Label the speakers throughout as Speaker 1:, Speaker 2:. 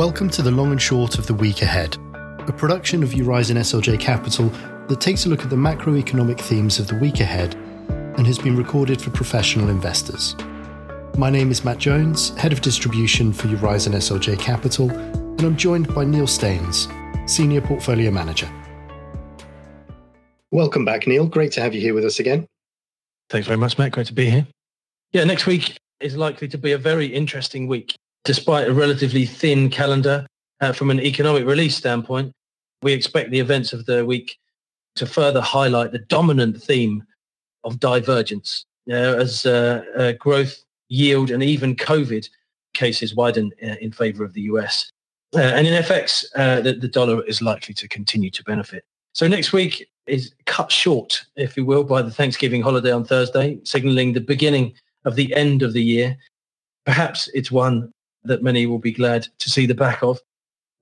Speaker 1: Welcome to the long and short of the week ahead, a production of Eurizon SLJ Capital that takes a look at the macroeconomic themes of the week ahead and has been recorded for professional investors. My name is Matt Jones, Head of Distribution for Eurizon SLJ Capital, and I'm joined by Neil Staines, Senior Portfolio Manager. Welcome back, Neil. Great to have you here with us again.
Speaker 2: Thanks very much, Matt. Great to be here. Yeah, next week is likely to be a very interesting week despite a relatively thin calendar uh, from an economic release standpoint, we expect the events of the week to further highlight the dominant theme of divergence as uh, uh, growth, yield, and even COVID cases widen uh, in favor of the US. Uh, and in FX, uh, the, the dollar is likely to continue to benefit. So next week is cut short, if you will, by the Thanksgiving holiday on Thursday, signaling the beginning of the end of the year. Perhaps it's one that many will be glad to see the back of.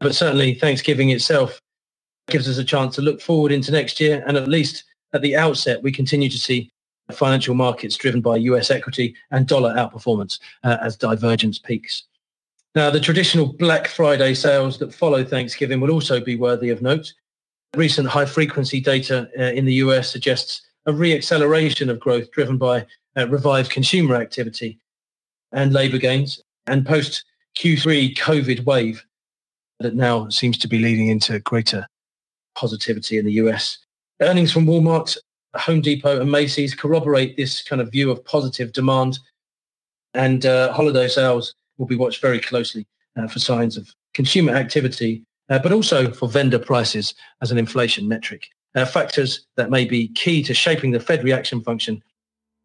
Speaker 2: But certainly Thanksgiving itself gives us a chance to look forward into next year. And at least at the outset, we continue to see financial markets driven by US equity and dollar outperformance uh, as divergence peaks. Now, the traditional Black Friday sales that follow Thanksgiving will also be worthy of note. Recent high frequency data uh, in the US suggests a re-acceleration of growth driven by uh, revived consumer activity and labour gains and post Q3 COVID wave that now seems to be leading into greater positivity in the US. Earnings from Walmart, Home Depot, and Macy's corroborate this kind of view of positive demand, and uh, holiday sales will be watched very closely uh, for signs of consumer activity, uh, but also for vendor prices as an inflation metric. Uh, factors that may be key to shaping the Fed reaction function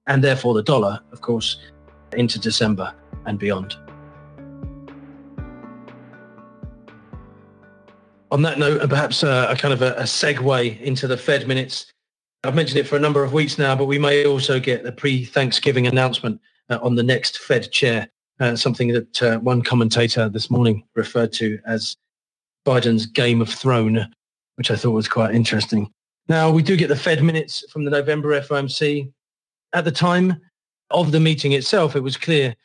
Speaker 2: and therefore the dollar, of course, into December and beyond. On that note, and perhaps uh, a kind of a, a segue into the Fed minutes. I've mentioned it for a number of weeks now, but we may also get a pre-Thanksgiving announcement uh, on the next Fed chair, uh, something that uh, one commentator this morning referred to as Biden's Game of Throne, which I thought was quite interesting. Now, we do get the Fed minutes from the November FOMC. At the time of the meeting itself, it was clear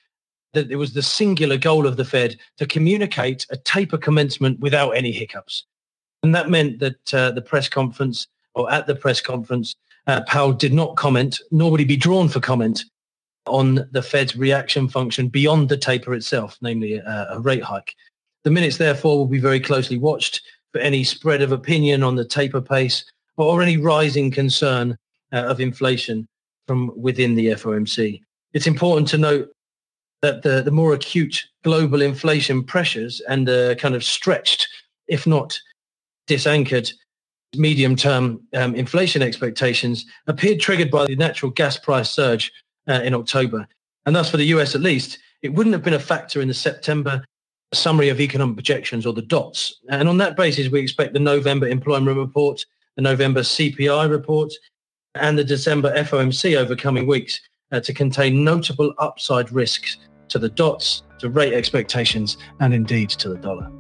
Speaker 2: that it was the singular goal of the Fed to communicate a taper commencement without any hiccups. And that meant that uh, the press conference, or at the press conference, uh, Powell did not comment, nor would he be drawn for comment on the Fed's reaction function beyond the taper itself, namely a, a rate hike. The minutes, therefore, will be very closely watched for any spread of opinion on the taper pace or any rising concern uh, of inflation from within the FOMC. It's important to note that the, the more acute global inflation pressures and the kind of stretched, if not disanchored, medium-term um, inflation expectations appeared triggered by the natural gas price surge uh, in October. And thus, for the US at least, it wouldn't have been a factor in the September summary of economic projections or the dots. And on that basis, we expect the November employment report, the November CPI report, and the December FOMC over coming weeks uh, to contain notable upside risks to the dots, to rate expectations, and indeed to the dollar.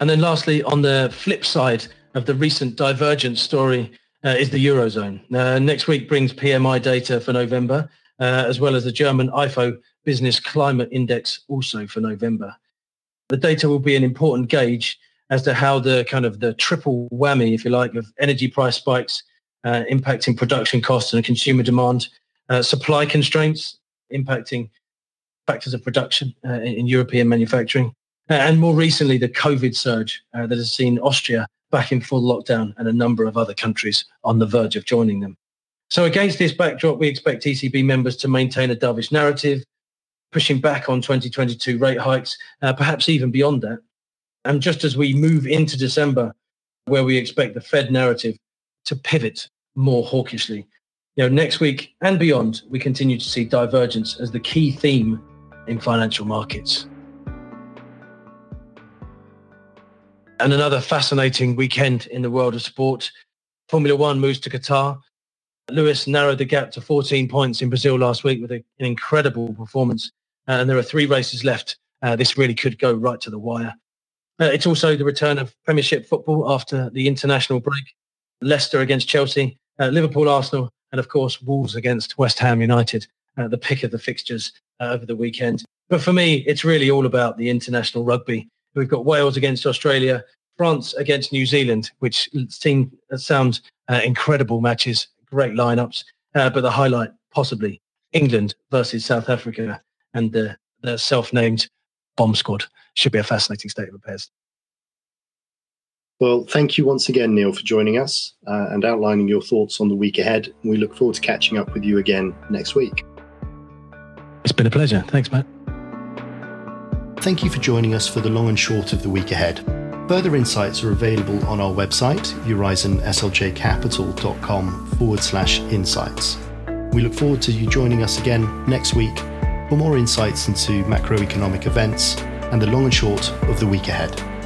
Speaker 2: And then lastly, on the flip side of the recent divergence story uh, is the Eurozone. Uh, next week brings PMI data for November, uh, as well as the German IFO Business Climate Index also for November. The data will be an important gauge as to how the kind of the triple whammy, if you like, of energy price spikes uh, impacting production costs and consumer demand uh, supply constraints impacting factors of production uh, in European manufacturing, uh, and more recently the COVID surge uh, that has seen Austria back in full lockdown and a number of other countries on the verge of joining them. So against this backdrop, we expect ECB members to maintain a dovish narrative, pushing back on 2022 rate hikes, perhaps even beyond that. And just as we move into December, where we expect the Fed narrative to pivot more hawkishly you know, next week and beyond, we continue to see divergence as the key theme in financial markets. And another fascinating weekend in the world of sport. Formula One moves to Qatar. Lewis narrowed the gap to 14 points in Brazil last week with a, an incredible performance. Uh, and there are three races left. Uh, this really could go right to the wire. Uh, it's also the return of Premiership football after the international break. Leicester against Chelsea, uh, Liverpool, Arsenal, and of course Wolves against West Ham United, uh, the pick of the fixtures uh, over the weekend. But for me, it's really all about the international rugby. We've got Wales against Australia, France against New Zealand, which seem sound uh, incredible matches, great lineups. Uh, but the highlight, possibly England versus South Africa and the, the self-named bomb squad. Should be a fascinating state of affairs.
Speaker 1: Well, thank you once again, Neil, for joining us uh, and outlining your thoughts on the week ahead. We look forward to catching up with you again next week.
Speaker 2: It's been a pleasure. Thanks, Matt.
Speaker 1: Thank you for joining us for the long and short of the week ahead. Further insights are available on our website, eurizonSLJcapital.com forward slash insights. We look forward to you joining us again next week for more insights into macroeconomic events and the long and short of the week ahead.